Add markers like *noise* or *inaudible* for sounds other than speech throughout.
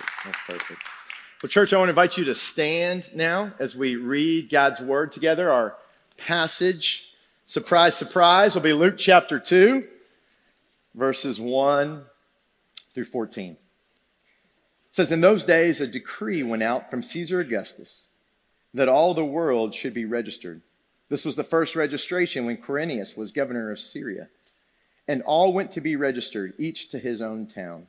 perfect. That's perfect. Well, church, I want to invite you to stand now as we read God's word together. Our passage, surprise, surprise, will be Luke chapter 2, verses 1 through 14. It says, In those days, a decree went out from Caesar Augustus that all the world should be registered. This was the first registration when Quirinius was governor of Syria. And all went to be registered, each to his own town.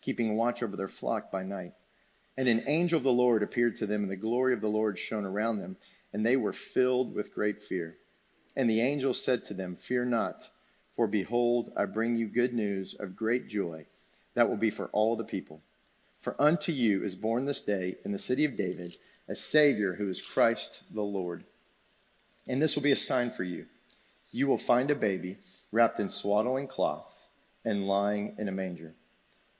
keeping watch over their flock by night. And an angel of the Lord appeared to them, and the glory of the Lord shone around them, and they were filled with great fear. And the angel said to them, Fear not, for behold, I bring you good news of great joy that will be for all the people. For unto you is born this day in the city of David a Savior who is Christ the Lord. And this will be a sign for you. You will find a baby wrapped in swaddling cloths and lying in a manger.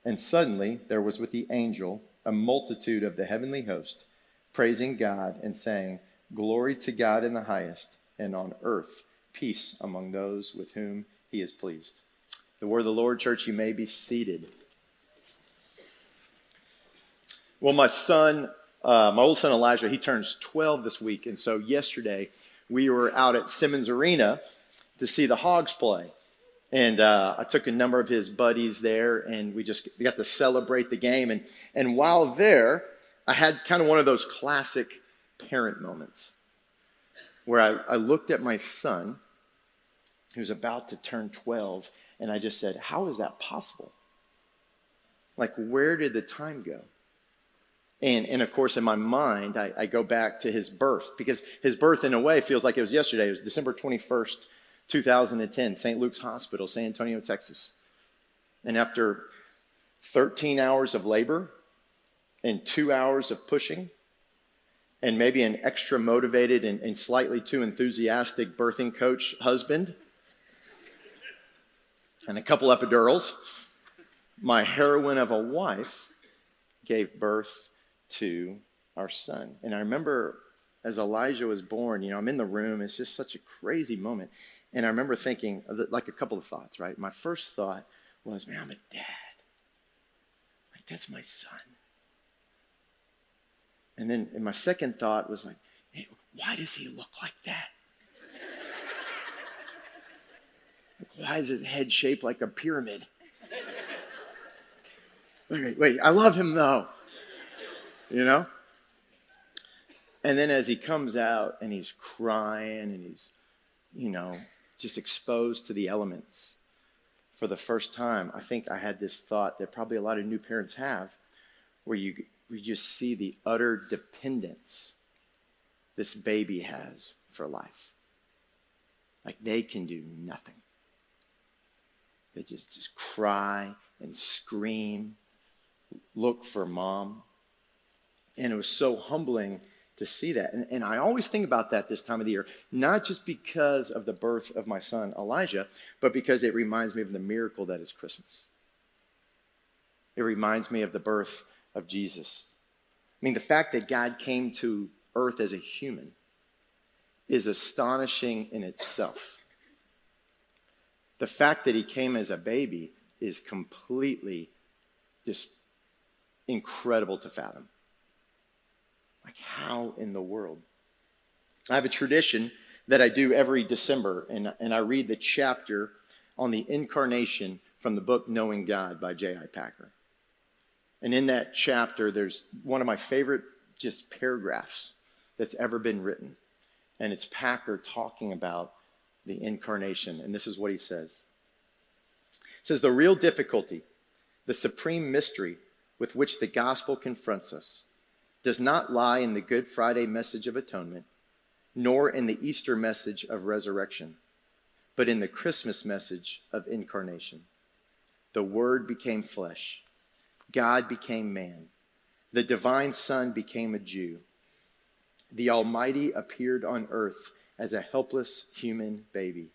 And suddenly there was with the angel a multitude of the heavenly host, praising God and saying, Glory to God in the highest, and on earth peace among those with whom he is pleased. The word of the Lord, church, you may be seated. Well, my son, uh, my old son Elijah, he turns 12 this week. And so yesterday we were out at Simmons Arena to see the Hogs play. And uh, I took a number of his buddies there, and we just got to celebrate the game. And, and while there, I had kind of one of those classic parent moments where I, I looked at my son, who's about to turn 12, and I just said, How is that possible? Like, where did the time go? And, and of course, in my mind, I, I go back to his birth because his birth, in a way, feels like it was yesterday. It was December 21st, 2010, St. Luke's Hospital, San Antonio, Texas. And after 13 hours of labor and two hours of pushing, and maybe an extra motivated and, and slightly too enthusiastic birthing coach husband, and a couple epidurals, my heroine of a wife gave birth to our son. And I remember as Elijah was born, you know, I'm in the room. It's just such a crazy moment. And I remember thinking, like a couple of thoughts, right? My first thought was, man, I'm a dad. Like, that's my son. And then and my second thought was like, hey, why does he look like that? *laughs* like, why is his head shaped like a pyramid? wait, wait, wait. I love him though. You know? And then as he comes out and he's crying and he's, you know, just exposed to the elements for the first time, I think I had this thought that probably a lot of new parents have, where you, you just see the utter dependence this baby has for life. Like they can do nothing. They just, just cry and scream, look for mom. And it was so humbling to see that. And, and I always think about that this time of the year, not just because of the birth of my son Elijah, but because it reminds me of the miracle that is Christmas. It reminds me of the birth of Jesus. I mean, the fact that God came to earth as a human is astonishing in itself. The fact that he came as a baby is completely just incredible to fathom. Like, how in the world? I have a tradition that I do every December, and, and I read the chapter on the incarnation from the book Knowing God by J.I. Packer. And in that chapter, there's one of my favorite just paragraphs that's ever been written. And it's Packer talking about the incarnation. And this is what he says. He says, The real difficulty, the supreme mystery with which the gospel confronts us, does not lie in the Good Friday message of atonement, nor in the Easter message of resurrection, but in the Christmas message of incarnation. The Word became flesh, God became man, the divine Son became a Jew. The Almighty appeared on earth as a helpless human baby,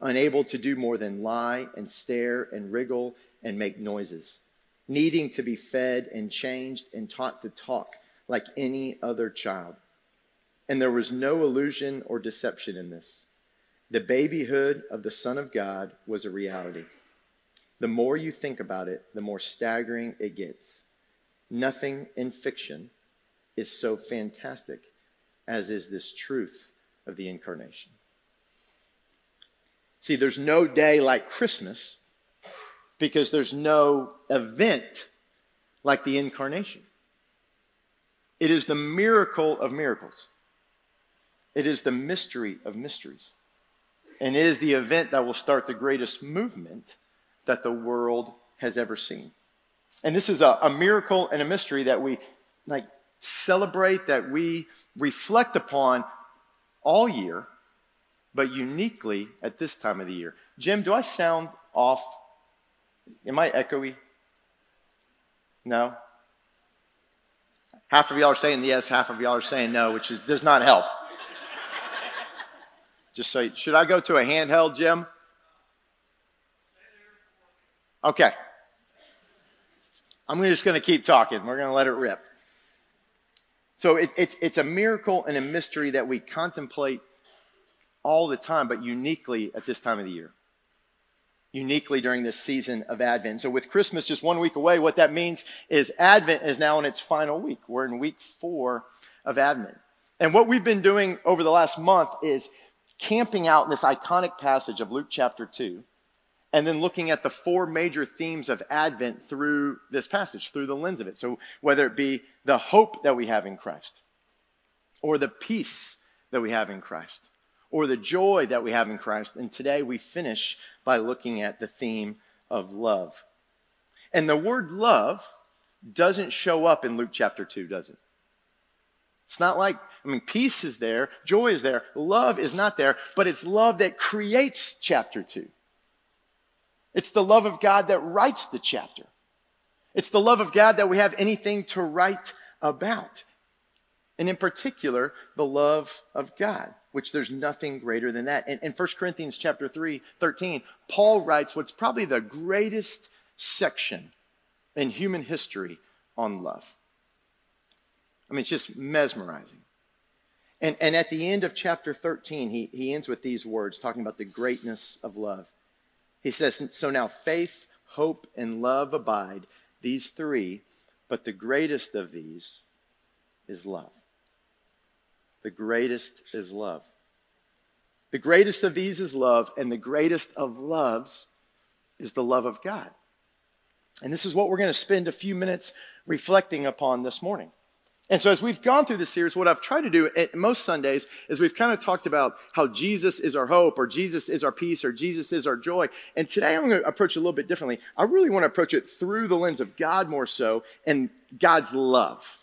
unable to do more than lie and stare and wriggle and make noises, needing to be fed and changed and taught to talk like any other child. And there was no illusion or deception in this. The babyhood of the Son of God was a reality. The more you think about it, the more staggering it gets. Nothing in fiction is so fantastic as is this truth of the incarnation. See, there's no day like Christmas because there's no event like the incarnation. It is the miracle of miracles. It is the mystery of mysteries. And it is the event that will start the greatest movement that the world has ever seen. And this is a, a miracle and a mystery that we like celebrate, that we reflect upon all year, but uniquely at this time of the year. Jim, do I sound off? Am I echoey? No? Half of y'all are saying yes, half of y'all are saying no, which is, does not help. Just say, should I go to a handheld, Jim? Okay. I'm just going to keep talking. We're going to let it rip. So it, it's, it's a miracle and a mystery that we contemplate all the time, but uniquely at this time of the year. Uniquely during this season of Advent. So, with Christmas just one week away, what that means is Advent is now in its final week. We're in week four of Advent. And what we've been doing over the last month is camping out in this iconic passage of Luke chapter 2 and then looking at the four major themes of Advent through this passage, through the lens of it. So, whether it be the hope that we have in Christ, or the peace that we have in Christ, or the joy that we have in Christ. And today we finish by looking at the theme of love. And the word love doesn't show up in Luke chapter 2, does it? It's not like, I mean, peace is there, joy is there, love is not there, but it's love that creates chapter 2. It's the love of God that writes the chapter. It's the love of God that we have anything to write about. And in particular, the love of God, which there's nothing greater than that. In, in 1 Corinthians chapter 3, 13, Paul writes what's probably the greatest section in human history on love. I mean, it's just mesmerizing. And, and at the end of chapter 13, he, he ends with these words, talking about the greatness of love. He says, So now faith, hope, and love abide, these three, but the greatest of these is love. The greatest is love. The greatest of these is love, and the greatest of loves is the love of God. And this is what we're going to spend a few minutes reflecting upon this morning. And so, as we've gone through this series, what I've tried to do at most Sundays is we've kind of talked about how Jesus is our hope, or Jesus is our peace, or Jesus is our joy. And today I'm going to approach it a little bit differently. I really want to approach it through the lens of God more so and God's love.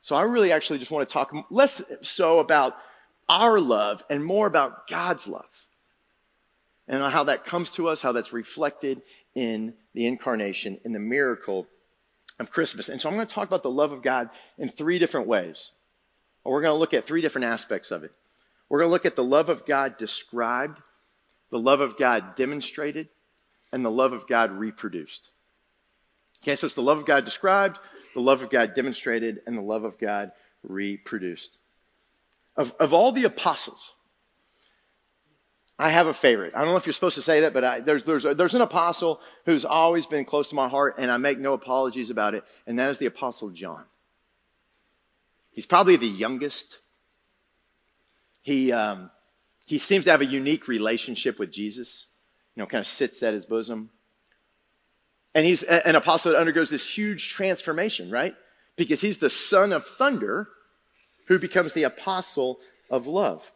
So, I really actually just want to talk less so about our love and more about God's love and how that comes to us, how that's reflected in the incarnation, in the miracle of Christmas. And so I'm going to talk about the love of God in three different ways. We're going to look at three different aspects of it. We're going to look at the love of God described, the love of God demonstrated, and the love of God reproduced. Okay, so it's the love of God described, the love of God demonstrated, and the love of God reproduced. Of, of all the apostles, I have a favorite. I don't know if you're supposed to say that, but I, there's, there's, there's an apostle who's always been close to my heart, and I make no apologies about it, and that is the Apostle John. He's probably the youngest. He, um, he seems to have a unique relationship with Jesus, you know, kind of sits at his bosom. And he's an apostle that undergoes this huge transformation, right? Because he's the son of thunder who becomes the apostle of love.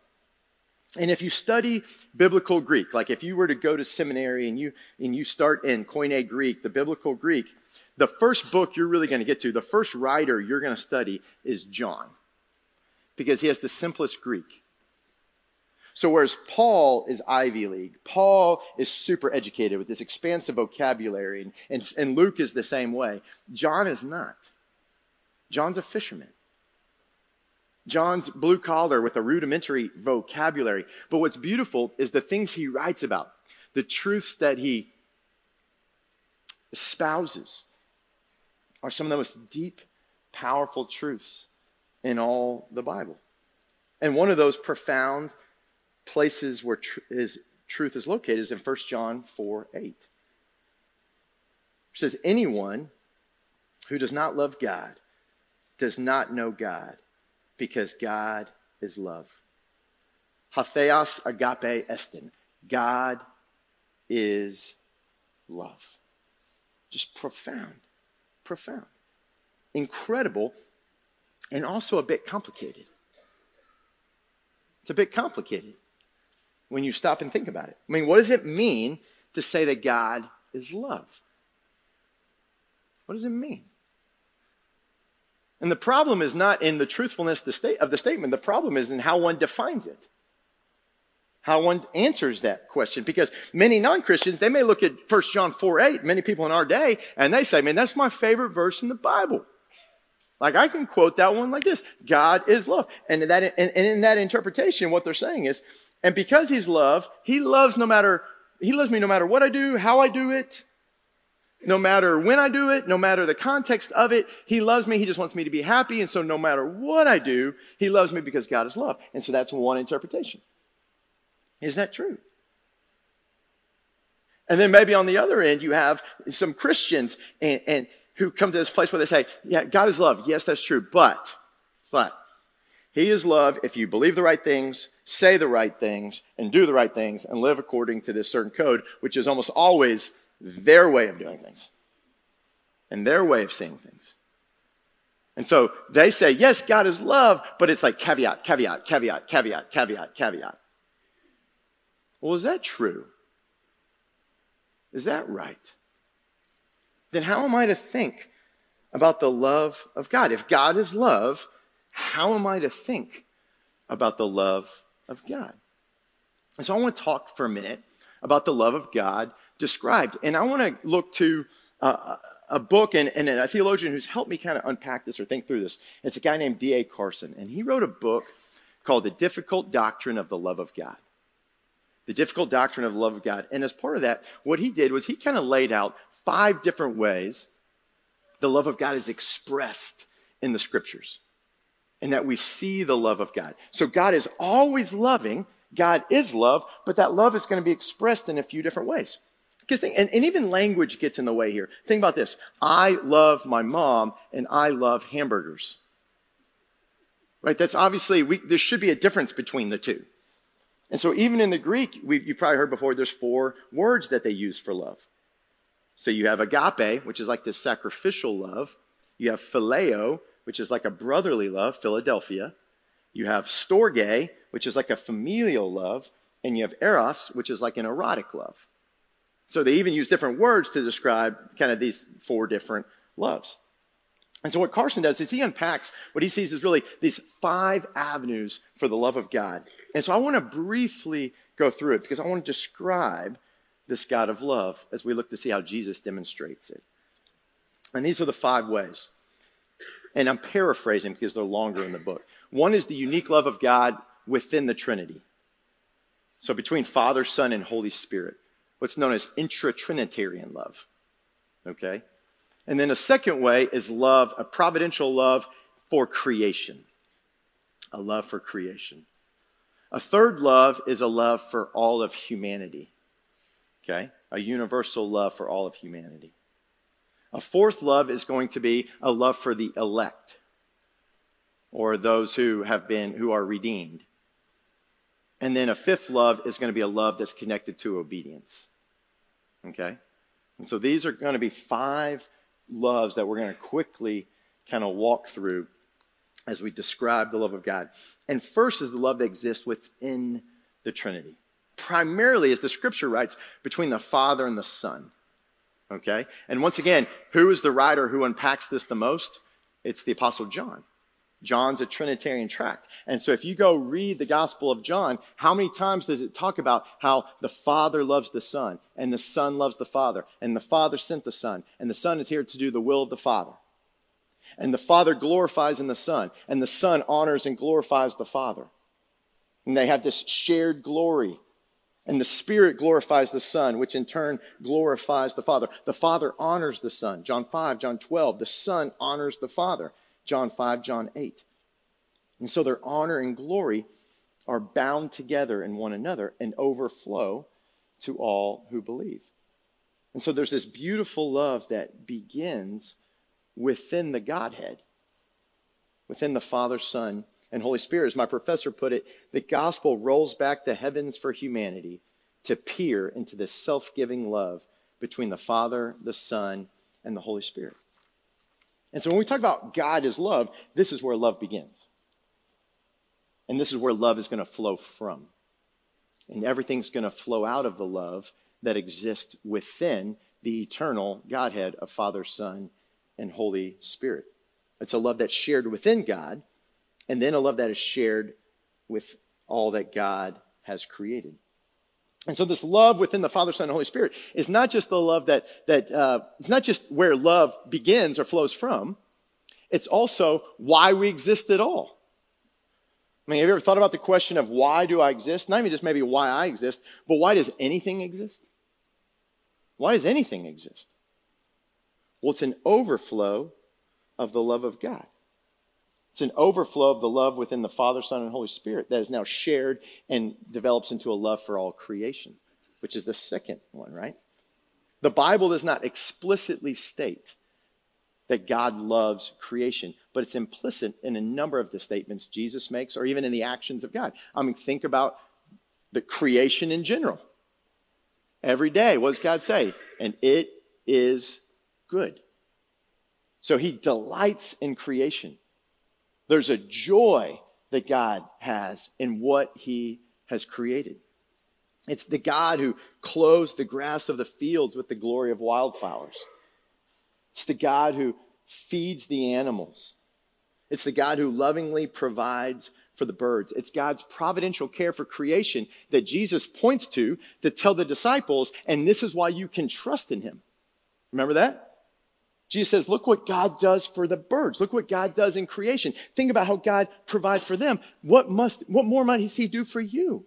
And if you study biblical Greek, like if you were to go to seminary and you, and you start in Koine Greek, the biblical Greek, the first book you're really going to get to, the first writer you're going to study is John, because he has the simplest Greek. So, whereas Paul is Ivy League, Paul is super educated with this expansive vocabulary, and, and, and Luke is the same way, John is not. John's a fisherman. John's blue collar with a rudimentary vocabulary. But what's beautiful is the things he writes about, the truths that he espouses are some of the most deep, powerful truths in all the Bible. And one of those profound places where tr- his truth is located is in 1 John 4 8. It says, Anyone who does not love God does not know God because God is love. Ho theos agape estin. God is love. Just profound, profound, incredible, and also a bit complicated. It's a bit complicated when you stop and think about it. I mean, what does it mean to say that God is love? What does it mean? And the problem is not in the truthfulness of the statement, the problem is in how one defines it, how one answers that question. Because many non Christians, they may look at 1 John 4 8, many people in our day, and they say, man, that's my favorite verse in the Bible. Like I can quote that one like this God is love. And, that, and, and in that interpretation, what they're saying is, and because he's love, he loves no matter, he loves me no matter what I do, how I do it, no matter when I do it, no matter the context of it, He loves me. He just wants me to be happy. And so no matter what I do, He loves me because God is love. And so that's one interpretation. Is that true? And then maybe on the other end, you have some Christians and, and who come to this place where they say, yeah, God is love. Yes, that's true. But, but, He is love if you believe the right things, say the right things, and do the right things, and live according to this certain code, which is almost always their way of doing things and their way of seeing things. And so they say, yes, God is love, but it's like caveat, caveat, caveat, caveat, caveat, caveat. Well, is that true? Is that right? Then how am I to think about the love of God? If God is love, how am I to think about the love of God? And so I want to talk for a minute about the love of God described. And I want to look to uh, a book and, and, a theologian who's helped me kind of unpack this or think through this. It's a guy named D.A. Carson, and he wrote a book called The Difficult Doctrine of the Love of God. The Difficult Doctrine of the Love of God. And as part of that, what he did was he kind of laid out five different ways the love of God is expressed in the scriptures and that we see the love of God. So God is always loving, God is love, but that love is going to be expressed in a few different ways. Because and, and even language gets in the way here. Think about this. I love my mom and I love hamburgers. Right? That's obviously, we, there should be a difference between the two. And so even in the Greek, we, you probably heard before, there's four words that they use for love. So you have agape, which is like this sacrificial love. You have phileo, which is like a brotherly love, Philadelphia. You have storge, which is like a familial love. And you have eros, which is like an erotic love. So they even use different words to describe kind of these four different loves. And so what Carson does is he unpacks what he sees as really these five avenues for the love of God. And so I want to briefly go through it because I want to describe this God of love as we look to see how Jesus demonstrates it. And these are the five ways. And I'm paraphrasing because they're longer in the book. One is the unique love of God within the Trinity. So between Father, Son, and Holy Spirit what's known as intra-Trinitarian love. Okay? And then a second way is love, a providential love for creation. A love for creation. A third love is a love for all of humanity. Okay? A universal love for all of humanity. A fourth love is going to be a love for the elect or those who have been who are redeemed. And then a fifth love is going to be a love that's connected to obedience. Okay? And so these are going to be five loves that we're going to quickly kind of walk through as we describe the love of God. And first is the love that exists within the Trinity. Primarily, as the scripture writes, between the Father and the Son. Okay? And once again, who is the writer who unpacks this the most? It's the Apostle John. John's a Trinitarian tract. And so if you go read the Gospel of John, how many times does it talk about how the Father loves the Son, and the Son loves the Father, and the Father sent the Son, and the Son is here to do the will of the Father? And the Father glorifies in the Son, and the Son honors and glorifies the Father. And they have this shared glory. And the Spirit glorifies the Son, which in turn glorifies the Father. The Father honors the Son. John 5, John 12. The Son honors the Father. John 5, John 8. And so their honor and glory are bound together in one another and overflow to all who believe. And so there's this beautiful love that begins within the Godhead, within the Father, Son, and Holy Spirit. As my professor put it, the gospel rolls back the heavens for humanity to peer into this self giving love between the Father, the Son, and the Holy Spirit. And so when we talk about God as love, this is where love begins. And this is where love is going to flow from. And everything's going to flow out of the love that exists within the eternal Godhead of Father, Son, and Holy Spirit. It's a love that's shared within God, and then a love that is shared with all that God has created. And so, this love within the Father, Son, and Holy Spirit is not just the love that, that uh, it's not just where love begins or flows from, it's also why we exist at all. I mean, have you ever thought about the question of why do I exist? Not even just maybe why I exist, but why does anything exist? Why does anything exist? Well, it's an overflow of the love of God. It's an overflow of the love within the Father, Son, and Holy Spirit that is now shared and develops into a love for all creation, which is the second one, right? The Bible does not explicitly state that God loves creation, but it's implicit in a number of the statements Jesus makes or even in the actions of God. I mean, think about the creation in general. Every day, what does God say? And it is good. So he delights in creation. There's a joy that God has in what he has created. It's the God who clothes the grass of the fields with the glory of wildflowers. It's the God who feeds the animals. It's the God who lovingly provides for the birds. It's God's providential care for creation that Jesus points to to tell the disciples, and this is why you can trust in him. Remember that? Jesus says, Look what God does for the birds. Look what God does in creation. Think about how God provides for them. What, must, what more might He do for you?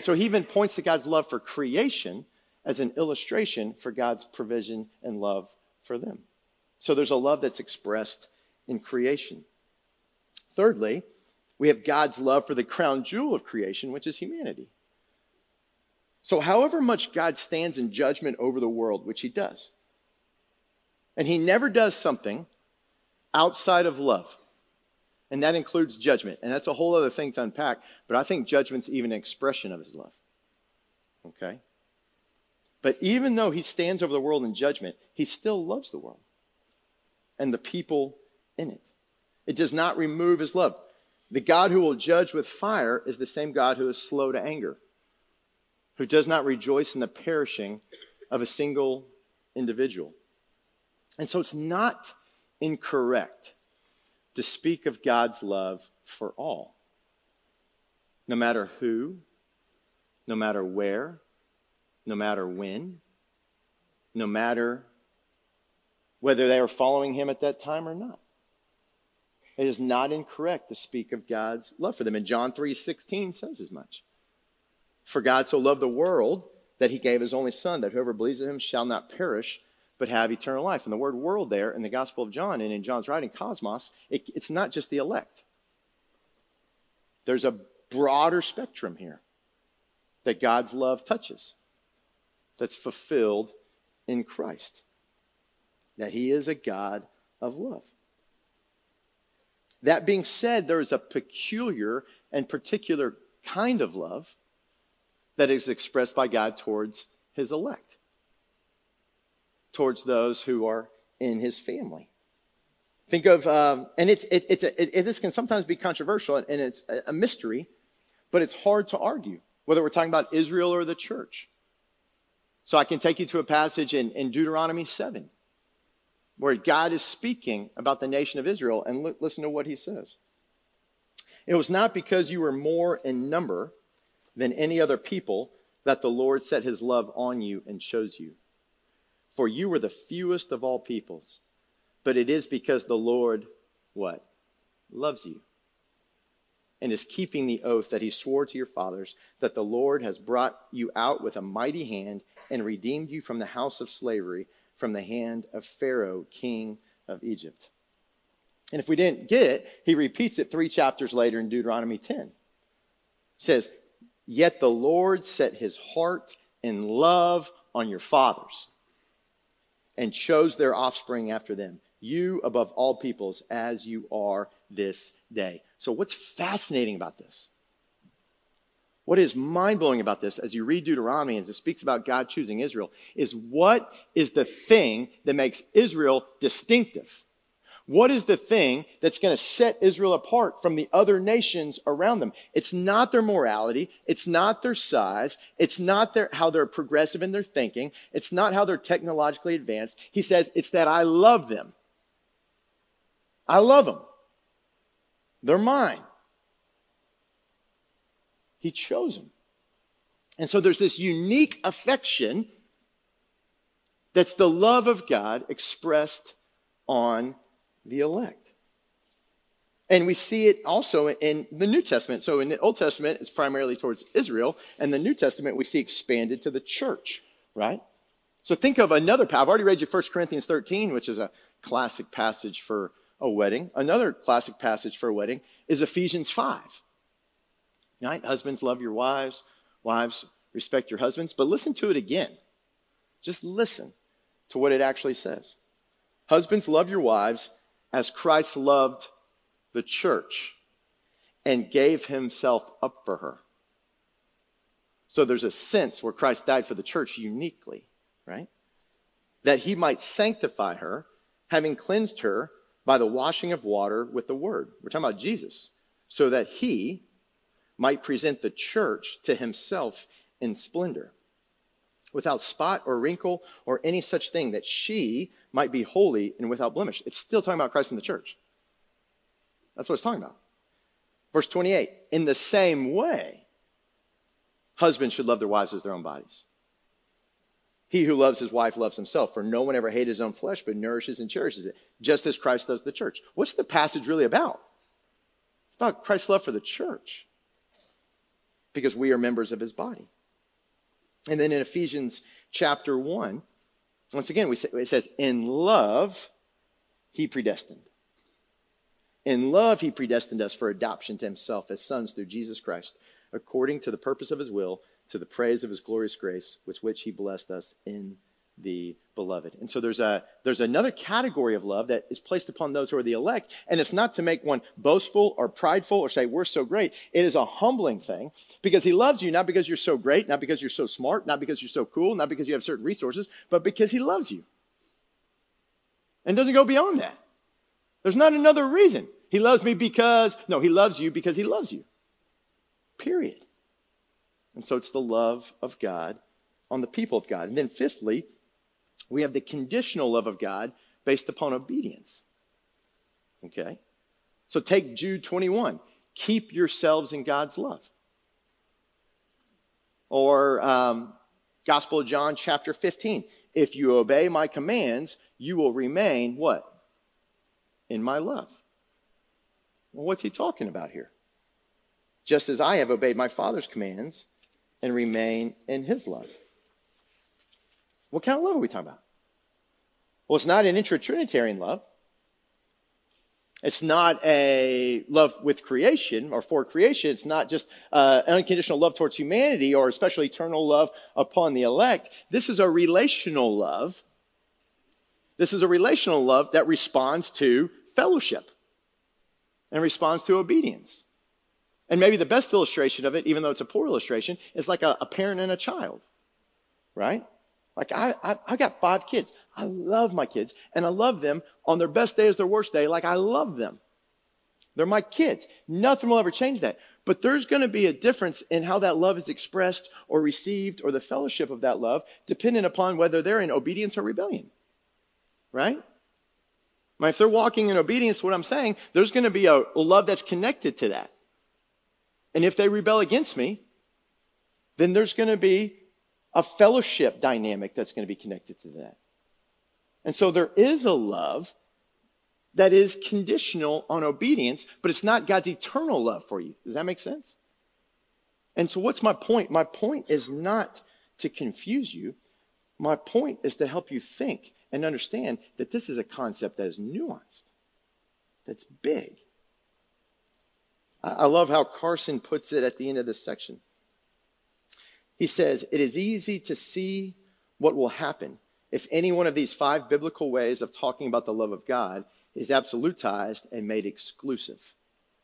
So he even points to God's love for creation as an illustration for God's provision and love for them. So there's a love that's expressed in creation. Thirdly, we have God's love for the crown jewel of creation, which is humanity. So, however much God stands in judgment over the world, which he does, and he never does something outside of love. And that includes judgment. And that's a whole other thing to unpack. But I think judgment's even an expression of his love. Okay? But even though he stands over the world in judgment, he still loves the world and the people in it. It does not remove his love. The God who will judge with fire is the same God who is slow to anger, who does not rejoice in the perishing of a single individual. And so it's not incorrect to speak of God's love for all, no matter who, no matter where, no matter when, no matter whether they were following him at that time or not. It is not incorrect to speak of God's love for them. And John 3 16 says as much. For God so loved the world that he gave his only Son, that whoever believes in him shall not perish, but have eternal life. And the word world there in the Gospel of John and in John's writing, cosmos, it, it's not just the elect. There's a broader spectrum here that God's love touches, that's fulfilled in Christ, that He is a God of love. That being said, there is a peculiar and particular kind of love that is expressed by God towards His elect towards those who are in his family. Think of, um, and it's, it, it's a, it, this can sometimes be controversial and it's a mystery, but it's hard to argue whether we're talking about Israel or the church. So I can take you to a passage in, in Deuteronomy 7 where God is speaking about the nation of Israel, and look, listen to what he says. It was not because you were more in number than any other people that the Lord set his love on you and chose you for you were the fewest of all peoples. but it is because the Lord, what? Loves you and is keeping the oath that he swore to your fathers, that the Lord has brought you out with a mighty hand and redeemed you from the house of slavery, from the hand of Pharaoh, king of Egypt. And if we didn't get it, he repeats it three chapters later in Deuteronomy 10. He says, Yet the Lord set his heart in love on your fathers and chose their offspring after them, you above all peoples, as you are this day. So, what's fascinating about this? What is mind blowing about this as you read Deuteronomy as it speaks about God choosing Israel is what is the thing that makes Israel distinctive? What is the thing that's going to set Israel apart from the other nations around them? It's not their morality. It's not their size. It's not their, how they're progressive in their thinking. It's not how they're technologically advanced. He says, it's that I love them. I love them. They're mine. He chose them. And so there's this unique affection that's the love of God expressed on the elect. And we see it also in the New Testament. So in the Old Testament, it's primarily towards Israel, and the New Testament we see expanded to the church, right? So think of another, passage. I've already read you 1 Corinthians 13, which is a classic passage for a wedding. Another classic passage for a wedding is Ephesians 5. Right? Husbands, love your wives. Wives, respect your husbands. But listen to it again. Just listen to what it actually says. Husbands, love your wives as Christ loved the church and gave himself up for her. So there's a sense where Christ died for the church uniquely, right? That he might sanctify her, having cleansed her by the washing of water with the word. We're talking about Jesus. So that he might present the church to himself in splendor, without spot or wrinkle or any such thing, that she might be holy and without blemish. It's still talking about Christ and the church. That's what it's talking about. Verse 28 In the same way, husbands should love their wives as their own bodies. He who loves his wife loves himself, for no one ever hated his own flesh, but nourishes and cherishes it, just as Christ does the church. What's the passage really about? It's about Christ's love for the church, because we are members of his body. And then in Ephesians chapter 1, once again, we say, it says, in love, he predestined. In love, he predestined us for adoption to himself as sons through Jesus Christ, according to the purpose of his will, to the praise of his glorious grace, with which he blessed us in the beloved. And so there's a there's another category of love that is placed upon those who are the elect, and it's not to make one boastful or prideful or say we're so great. It is a humbling thing because he loves you not because you're so great, not because you're so smart, not because you're so cool, not because you have certain resources, but because he loves you. And doesn't go beyond that. There's not another reason. He loves me because no, he loves you because he loves you. Period. And so it's the love of God on the people of God. And then fifthly, we have the conditional love of God based upon obedience. Okay? So take Jude 21. Keep yourselves in God's love. Or um, Gospel of John, chapter 15. If you obey my commands, you will remain what? In my love. Well, what's he talking about here? Just as I have obeyed my Father's commands and remain in his love. What kind of love are we talking about? Well, it's not an intra-Trinitarian love. It's not a love with creation or for creation. It's not just uh, an unconditional love towards humanity or especially eternal love upon the elect. This is a relational love. This is a relational love that responds to fellowship and responds to obedience. And maybe the best illustration of it, even though it's a poor illustration, is like a, a parent and a child, right? Like I, I, I, got five kids. I love my kids and I love them on their best day as their worst day. Like I love them. They're my kids. Nothing will ever change that. But there's going to be a difference in how that love is expressed or received or the fellowship of that love dependent upon whether they're in obedience or rebellion. Right? if they're walking in obedience to what I'm saying, there's going to be a love that's connected to that. And if they rebel against me, then there's going to be a fellowship dynamic that's going to be connected to that. And so there is a love that is conditional on obedience, but it's not God's eternal love for you. Does that make sense? And so, what's my point? My point is not to confuse you. My point is to help you think and understand that this is a concept that is nuanced, that's big. I love how Carson puts it at the end of this section. He says, It is easy to see what will happen if any one of these five biblical ways of talking about the love of God is absolutized and made exclusive,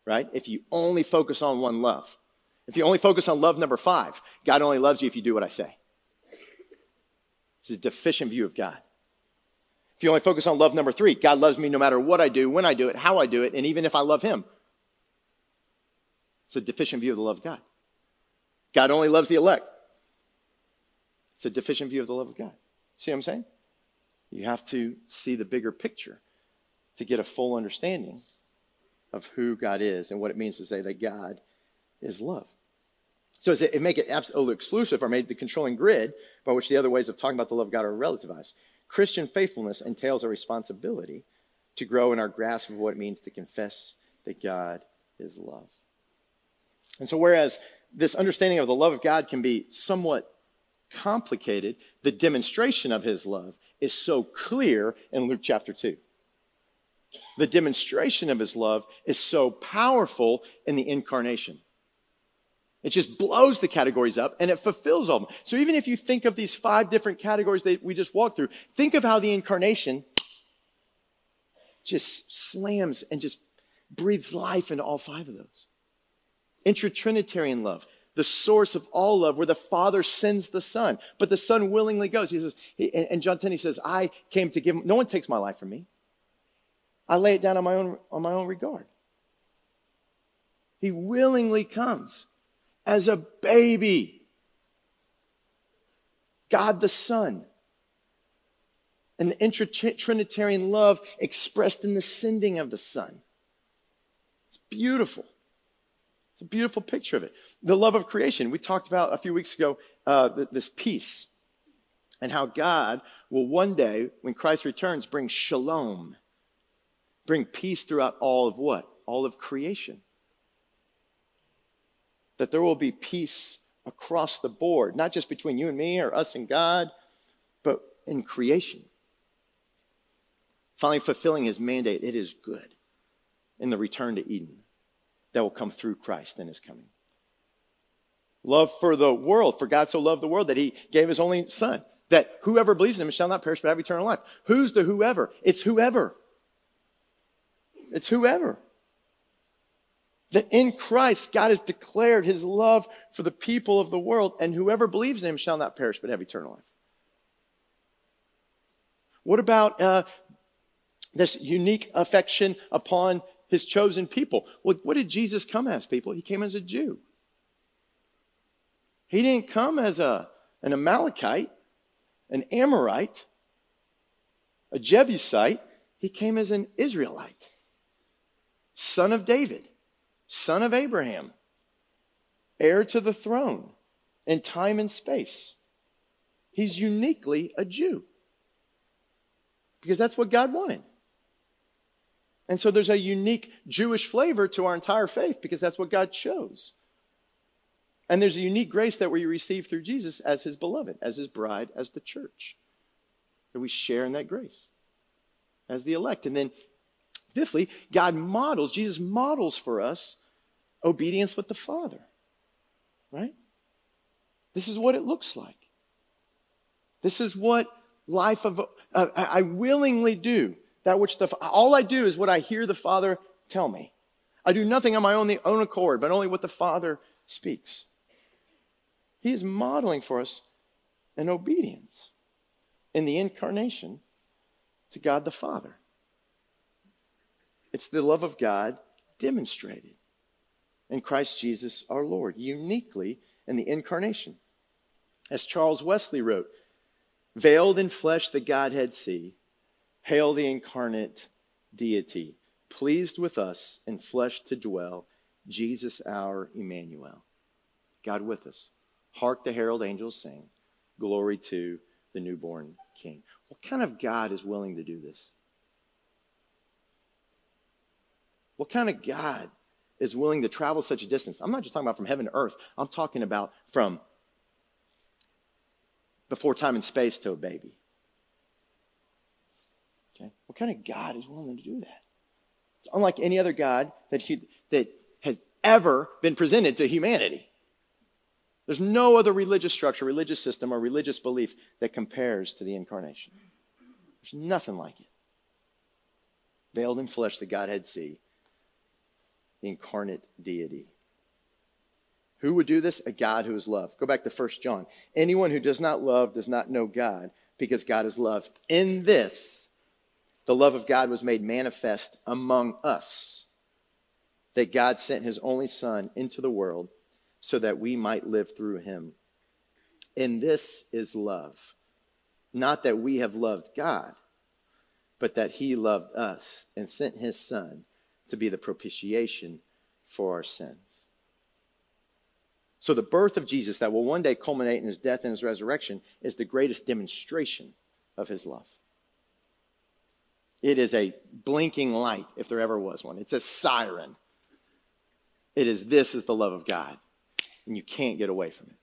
right? If you only focus on one love, if you only focus on love number five, God only loves you if you do what I say. It's a deficient view of God. If you only focus on love number three, God loves me no matter what I do, when I do it, how I do it, and even if I love Him. It's a deficient view of the love of God. God only loves the elect. It's a deficient view of the love of God. See what I'm saying? You have to see the bigger picture to get a full understanding of who God is and what it means to say that God is love. So does it, make it absolutely exclusive or made the controlling grid by which the other ways of talking about the love of God are relativized. Christian faithfulness entails a responsibility to grow in our grasp of what it means to confess that God is love. And so, whereas this understanding of the love of God can be somewhat complicated, the demonstration of his love is so clear in Luke chapter 2. The demonstration of his love is so powerful in the incarnation. It just blows the categories up and it fulfills all of them. So even if you think of these five different categories that we just walked through, think of how the incarnation just slams and just breathes life into all five of those. Intratrinitarian love, the source of all love, where the Father sends the Son, but the Son willingly goes. He says, and John 10, he says, I came to give, no one takes my life from me. I lay it down on my own, on my own regard. He willingly comes as a baby. God the Son. And the intratrinitarian love expressed in the sending of the Son. It's beautiful. A beautiful picture of it. The love of creation. We talked about a few weeks ago uh, this peace and how God will one day, when Christ returns, bring shalom, bring peace throughout all of what? All of creation. That there will be peace across the board, not just between you and me or us and God, but in creation. Finally, fulfilling his mandate, it is good in the return to Eden that will come through Christ in his coming. Love for the world, for God so loved the world that he gave his only son, that whoever believes in him shall not perish but have eternal life. Who's the whoever? It's whoever. It's whoever. That in Christ, God has declared his love for the people of the world, and whoever believes in him shall not perish but have eternal life. What about uh, this unique affection upon his chosen people. Well, what did Jesus come as, people? He came as a Jew. He didn't come as a, an Amalekite, an Amorite, a Jebusite. He came as an Israelite, son of David, son of Abraham, heir to the throne in time and space. He's uniquely a Jew because that's what God wanted. And so there's a unique Jewish flavor to our entire faith because that's what God chose. And there's a unique grace that we receive through Jesus as his beloved, as his bride, as the church. That we share in that grace as the elect. And then, fifthly, God models, Jesus models for us obedience with the Father. Right? This is what it looks like. This is what life of, uh, I willingly do that which the, all I do is what I hear the Father tell me. I do nothing on my own, own accord, but only what the Father speaks. He is modeling for us an obedience in the incarnation to God the Father. It's the love of God demonstrated in Christ Jesus our Lord, uniquely in the incarnation. As Charles Wesley wrote, veiled in flesh the Godhead see, Hail the incarnate deity, pleased with us in flesh to dwell, Jesus our Emmanuel. God with us. Hark the herald angels sing, glory to the newborn King. What kind of God is willing to do this? What kind of God is willing to travel such a distance? I'm not just talking about from heaven to earth, I'm talking about from before time and space to a baby. What kind of God is willing to do that? It's unlike any other God that, he, that has ever been presented to humanity. There's no other religious structure, religious system, or religious belief that compares to the incarnation. There's nothing like it. Veiled in flesh, the Godhead see, the incarnate deity. Who would do this? A God who is love. Go back to 1 John. Anyone who does not love does not know God, because God is love. In this, the love of God was made manifest among us, that God sent his only Son into the world so that we might live through him. And this is love. Not that we have loved God, but that he loved us and sent his Son to be the propitiation for our sins. So, the birth of Jesus, that will one day culminate in his death and his resurrection, is the greatest demonstration of his love. It is a blinking light, if there ever was one. It's a siren. It is this is the love of God and you can't get away from it.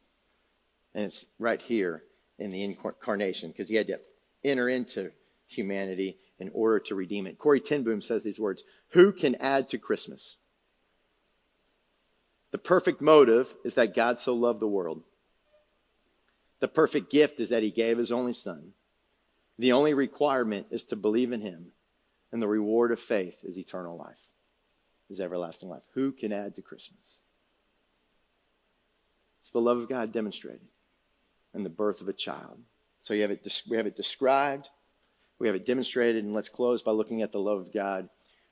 And it's right here in the incarnation because he had to enter into humanity in order to redeem it. Corrie ten Boom says these words Who can add to Christmas? The perfect motive is that God so loved the world. The perfect gift is that he gave his only son. The only requirement is to believe in him, and the reward of faith is eternal life, is everlasting life. Who can add to Christmas? It's the love of God demonstrated in the birth of a child. So have it, we have it described, we have it demonstrated, and let's close by looking at the love of God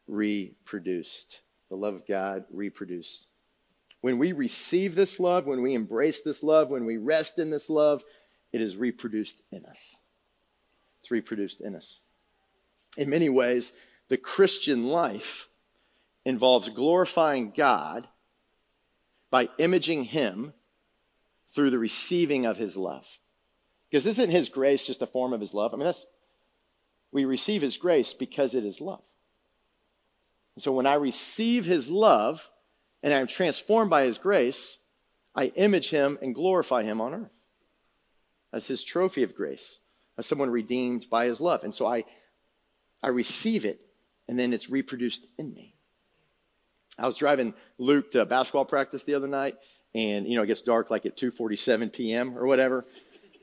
reproduced. The love of God reproduced. When we receive this love, when we embrace this love, when we rest in this love, it is reproduced in us. Reproduced in us. In many ways, the Christian life involves glorifying God by imaging Him through the receiving of his love. Because isn't his grace just a form of his love? I mean, that's, we receive his grace because it is love. And so when I receive his love and I'm transformed by his grace, I image him and glorify him on earth as his trophy of grace, as someone redeemed by his love. And so I, I receive it and then it's reproduced in me. I was driving Luke to basketball practice the other night, and you know it gets dark like at 2:47 p.m. or whatever.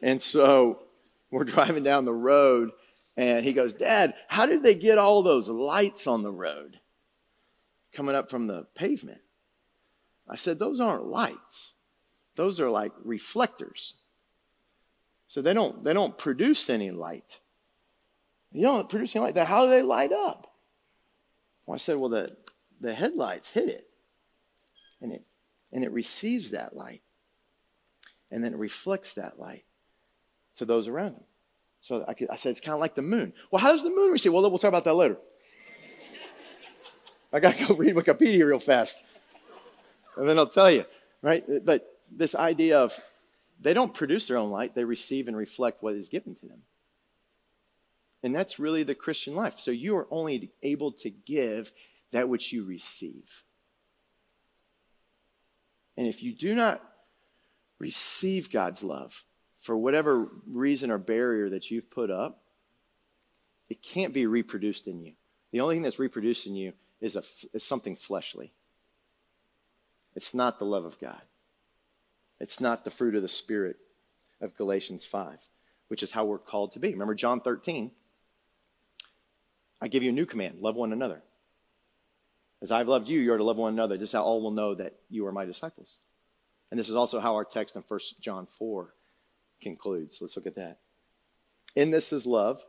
And so we're driving down the road and he goes, "Dad, how did they get all those lights on the road coming up from the pavement?" I said, "Those aren't lights. Those are like reflectors." So they don't they don't produce any light. You don't produce any light. How do they light up? Well, I said, "Well, the the headlights hit it, and it and it receives that light. And then it reflects that light to those around them. So I, could, I said, it's kind of like the moon. Well, how does the moon receive? Well, we'll talk about that later. *laughs* I got to go read Wikipedia real fast. And then I'll tell you, right? But this idea of they don't produce their own light, they receive and reflect what is given to them. And that's really the Christian life. So you are only able to give that which you receive. And if you do not receive God's love for whatever reason or barrier that you've put up, it can't be reproduced in you. The only thing that's reproduced in you is, a, is something fleshly. It's not the love of God. It's not the fruit of the Spirit of Galatians 5, which is how we're called to be. Remember John 13? I give you a new command love one another. As I've loved you, you are to love one another. This is how all will know that you are my disciples. And this is also how our text in 1 John 4 concludes. Let's look at that. In this is love.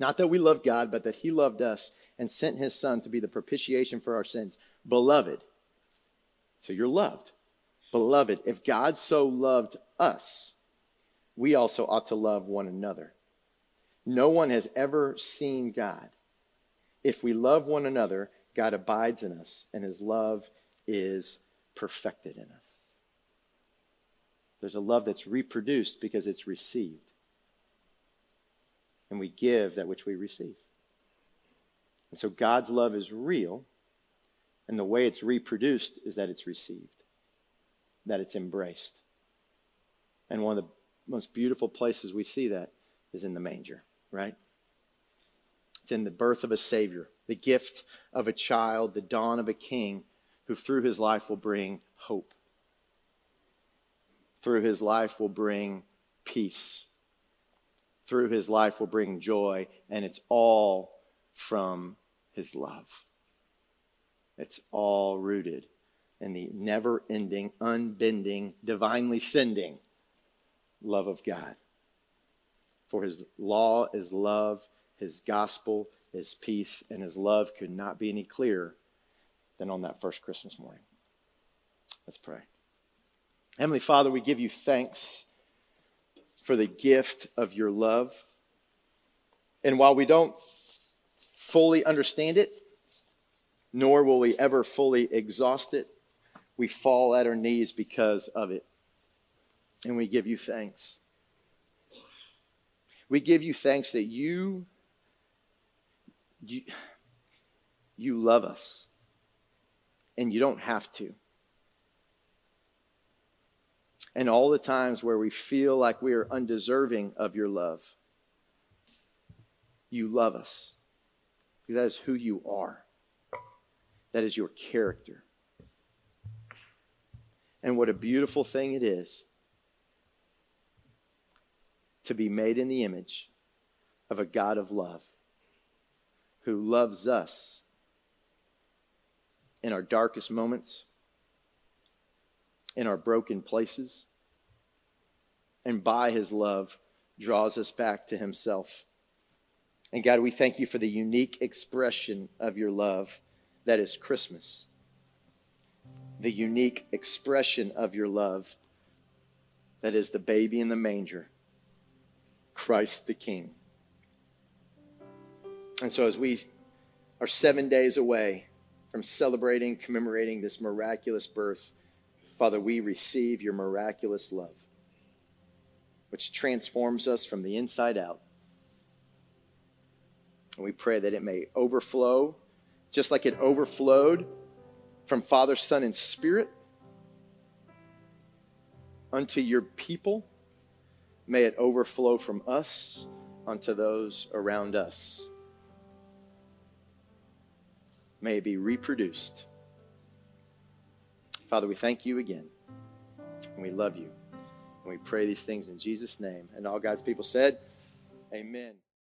Not that we love God, but that He loved us and sent His Son to be the propitiation for our sins. Beloved. So you're loved. Beloved, if God so loved us, we also ought to love one another. No one has ever seen God. If we love one another, God abides in us, and his love is perfected in us. There's a love that's reproduced because it's received. And we give that which we receive. And so God's love is real And the way it's reproduced is that it's received, that it's embraced. And one of the most beautiful places we see that is in the manger, right? It's in the birth of a Savior, the gift of a child, the dawn of a king who through his life will bring hope. Through his life will bring peace. Through his life will bring joy, and it's all from his love. It's all rooted in the never ending, unbending, divinely sending love of God. For his law is love, his gospel is peace, and his love could not be any clearer than on that first Christmas morning. Let's pray. Heavenly Father, we give you thanks for the gift of your love. And while we don't fully understand it, nor will we ever fully exhaust it, we fall at our knees because of it. And we give you thanks. We give you thanks that you, you, you love us and you don't have to. And all the times where we feel like we are undeserving of your love, you love us. Because that is who you are, that is your character. And what a beautiful thing it is to be made in the image of a God of love who loves us in our darkest moments, in our broken places, and by his love draws us back to himself. And God, we thank you for the unique expression of your love that is Christmas. The unique expression of your love that is the baby in the manger, Christ the King. And so, as we are seven days away from celebrating, commemorating this miraculous birth, Father, we receive your miraculous love, which transforms us from the inside out. And we pray that it may overflow, just like it overflowed from Father, Son, and Spirit unto your people. May it overflow from us unto those around us may it be reproduced. Father, we thank you again, and we love you. And we pray these things in Jesus' name. And all God's people said, Amen.